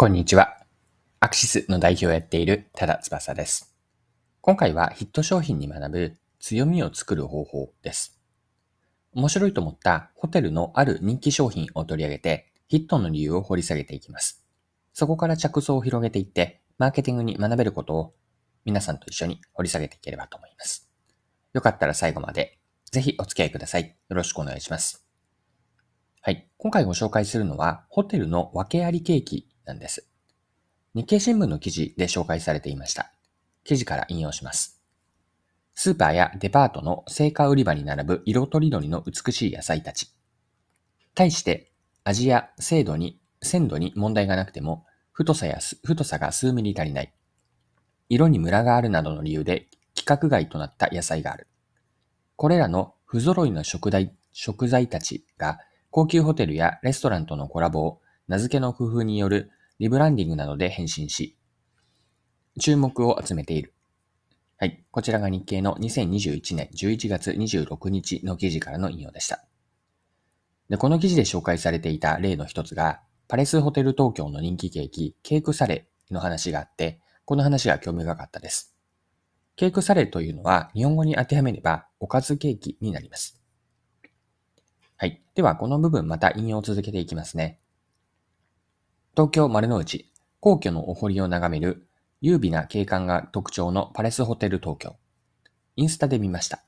こんにちは。アクシスの代表をやっている多田翼です。今回はヒット商品に学ぶ強みを作る方法です。面白いと思ったホテルのある人気商品を取り上げてヒットの理由を掘り下げていきます。そこから着想を広げていってマーケティングに学べることを皆さんと一緒に掘り下げていければと思います。よかったら最後までぜひお付き合いください。よろしくお願いします。はい。今回ご紹介するのはホテルの訳ありケーキなんです。日経新聞の記事で紹介されていました。記事から引用します。スーパーやデパートの青果売り場に並ぶ色とりどりの美しい野菜たち。対して味や精度に、鮮度に問題がなくても、太さや太さが数ミリ足りない。色にムラがあるなどの理由で規格外となった野菜がある。これらの不揃いの食材食材たちが高級ホテルやレストランとのコラボを名付けの工夫によるリブランディングなどで変身し、注目を集めている。はい。こちらが日経の2021年11月26日の記事からの引用でした。で、この記事で紹介されていた例の一つが、パレスホテル東京の人気ケーキ、ケークサレの話があって、この話が興味深かったです。ケークサレというのは日本語に当てはめればおかずケーキになります。はい。では、この部分また引用を続けていきますね。東京丸の内、皇居のお堀を眺める優美な景観が特徴のパレスホテル東京。インスタで見ました。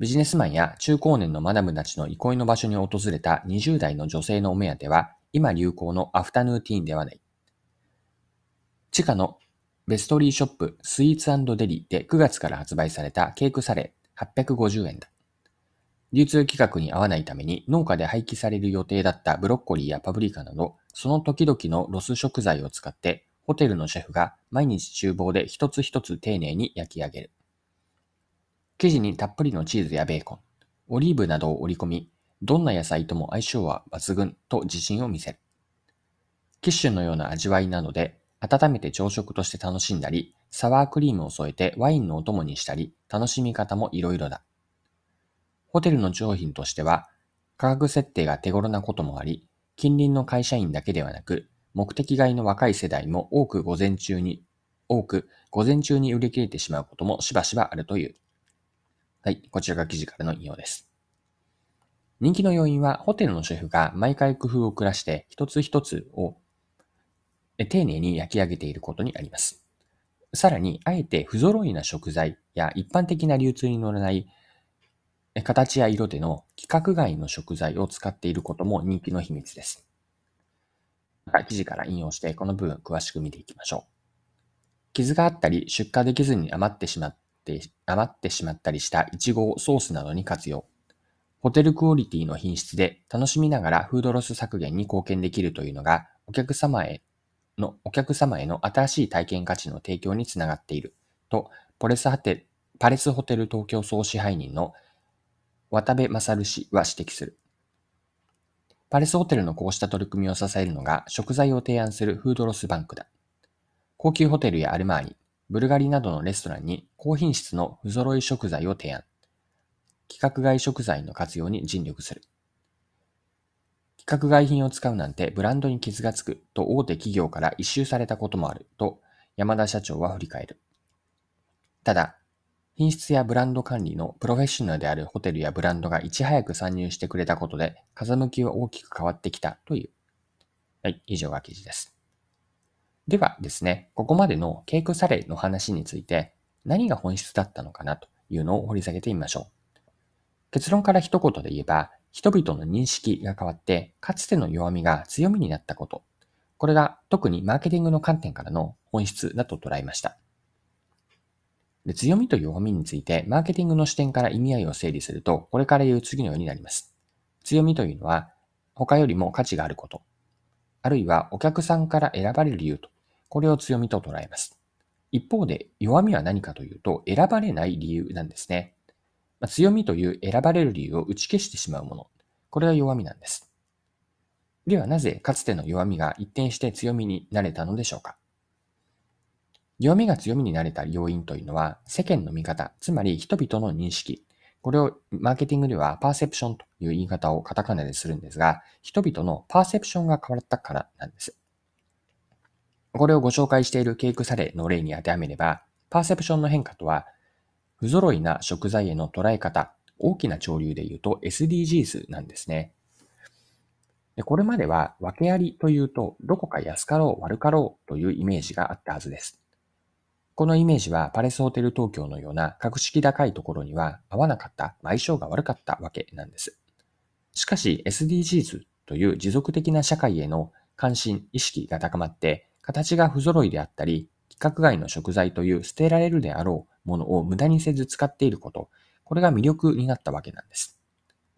ビジネスマンや中高年のマダムたちの憩いの場所に訪れた20代の女性のお目当ては、今流行のアフタヌーティーンではない。地下のベストリーショップスイーツデリで9月から発売されたケークサレー850円だ。流通規格に合わないために農家で廃棄される予定だったブロッコリーやパプリカなどその時々のロス食材を使って、ホテルのシェフが毎日厨房で一つ一つ丁寧に焼き上げる。生地にたっぷりのチーズやベーコン、オリーブなどを織り込み、どんな野菜とも相性は抜群と自信を見せる。キッシュのような味わいなので、温めて朝食として楽しんだり、サワークリームを添えてワインのお供にしたり、楽しみ方もいろいろだ。ホテルの商品としては、価格設定が手頃なこともあり、近隣の会社員だけではなく、目的外の若い世代も多く午前中に、多く午前中に売り切れてしまうこともしばしばあるという。はい、こちらが記事からの引用です。人気の要因はホテルのシェフが毎回工夫を暮らして一つ一つを丁寧に焼き上げていることにあります。さらに、あえて不揃いな食材や一般的な流通に乗らない形や色での規格外の食材を使っていることも人気の秘密です。記事から引用してこの部分を詳しく見ていきましょう。傷があったり出荷できずに余ってしまって、余ってしまったりしたイチゴをソースなどに活用。ホテルクオリティの品質で楽しみながらフードロス削減に貢献できるというのがお客様への、お客様への新しい体験価値の提供につながっていると、ポレスハテパレスホテル東京総支配人の渡部勝氏は指摘する。パレスホテルのこうした取り組みを支えるのが食材を提案するフードロスバンクだ。高級ホテルやアルマーニ、ブルガリなどのレストランに高品質の不揃い食材を提案。規格外食材の活用に尽力する。規格外品を使うなんてブランドに傷がつくと大手企業から一周されたこともあると山田社長は振り返る。ただ、品質やブランド管理のプロフェッショナルであるホテルやブランドがいち早く参入してくれたことで、風向きは大きく変わってきたという。はい、以上が記事です。ではですね、ここまでのケークサレの話について、何が本質だったのかなというのを掘り下げてみましょう。結論から一言で言えば、人々の認識が変わって、かつての弱みが強みになったこと。これが特にマーケティングの観点からの本質だと捉えました。で強みと弱みについて、マーケティングの視点から意味合いを整理すると、これから言う次のようになります。強みというのは、他よりも価値があること。あるいは、お客さんから選ばれる理由と。これを強みと捉えます。一方で、弱みは何かというと、選ばれない理由なんですね。まあ、強みという選ばれる理由を打ち消してしまうもの。これは弱みなんです。ではなぜかつての弱みが一転して強みになれたのでしょうか？弱みが強みになれた要因というのは、世間の見方、つまり人々の認識。これをマーケティングではパーセプションという言い方をカタカナでするんですが、人々のパーセプションが変わったからなんです。これをご紹介しているケークサレの例に当てはめれば、パーセプションの変化とは、不揃いな食材への捉え方、大きな潮流で言うと SDGs なんですね。でこれまでは訳ありというと、どこか安かろう悪かろうというイメージがあったはずです。このイメージはパレスホテル東京のような格式高いところには合わなかった、相性が悪かったわけなんです。しかし SDGs という持続的な社会への関心、意識が高まって、形が不揃いであったり、規格外の食材という捨てられるであろうものを無駄にせず使っていること、これが魅力になったわけなんです。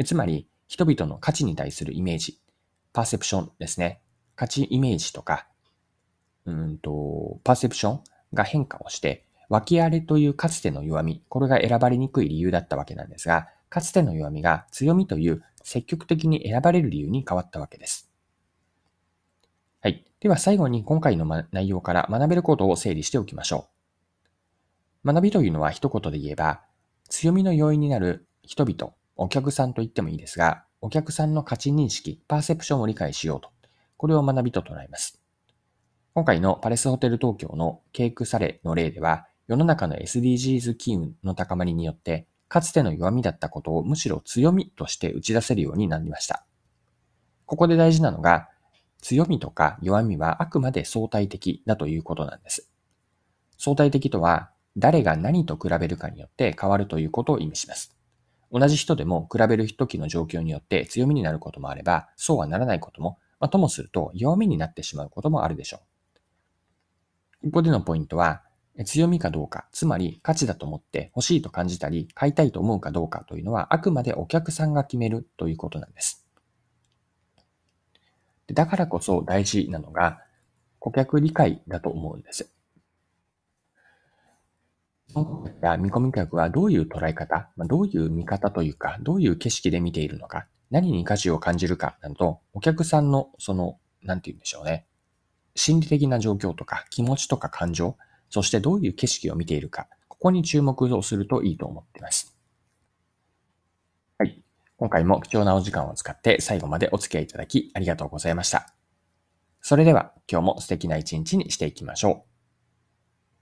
つまり、人々の価値に対するイメージ、パーセプションですね。価値イメージとか、うんと、パーセプションが変化をして、脇荒れというかつての弱み、これが選ばれにくい理由だったわけなんですが、かつての弱みが強みという積極的に選ばれる理由に変わったわけです。はい。では最後に今回の内容から学べることを整理しておきましょう。学びというのは一言で言えば、強みの要因になる人々、お客さんと言ってもいいですが、お客さんの価値認識、パーセプションを理解しようと。これを学びと捉えます。今回のパレスホテル東京のケークサレの例では、世の中の SDGs 機運の高まりによって、かつての弱みだったことをむしろ強みとして打ち出せるようになりました。ここで大事なのが、強みとか弱みはあくまで相対的だということなんです。相対的とは、誰が何と比べるかによって変わるということを意味します。同じ人でも比べる時の状況によって強みになることもあれば、そうはならないことも、まあ、ともすると弱みになってしまうこともあるでしょう。ここでのポイントは、強みかどうか、つまり価値だと思って欲しいと感じたり、買いたいと思うかどうかというのは、あくまでお客さんが決めるということなんです。だからこそ大事なのが、顧客理解だと思うんです。見込み客はどういう捉え方、どういう見方というか、どういう景色で見ているのか、何に価値を感じるかなど、お客さんのその、なんて言うんでしょうね。心理的な状況とか気持ちとか感情、そしてどういう景色を見ているか、ここに注目をするといいと思っています。はい。今回も貴重なお時間を使って最後までお付き合いいただきありがとうございました。それでは今日も素敵な一日にしていきましょう。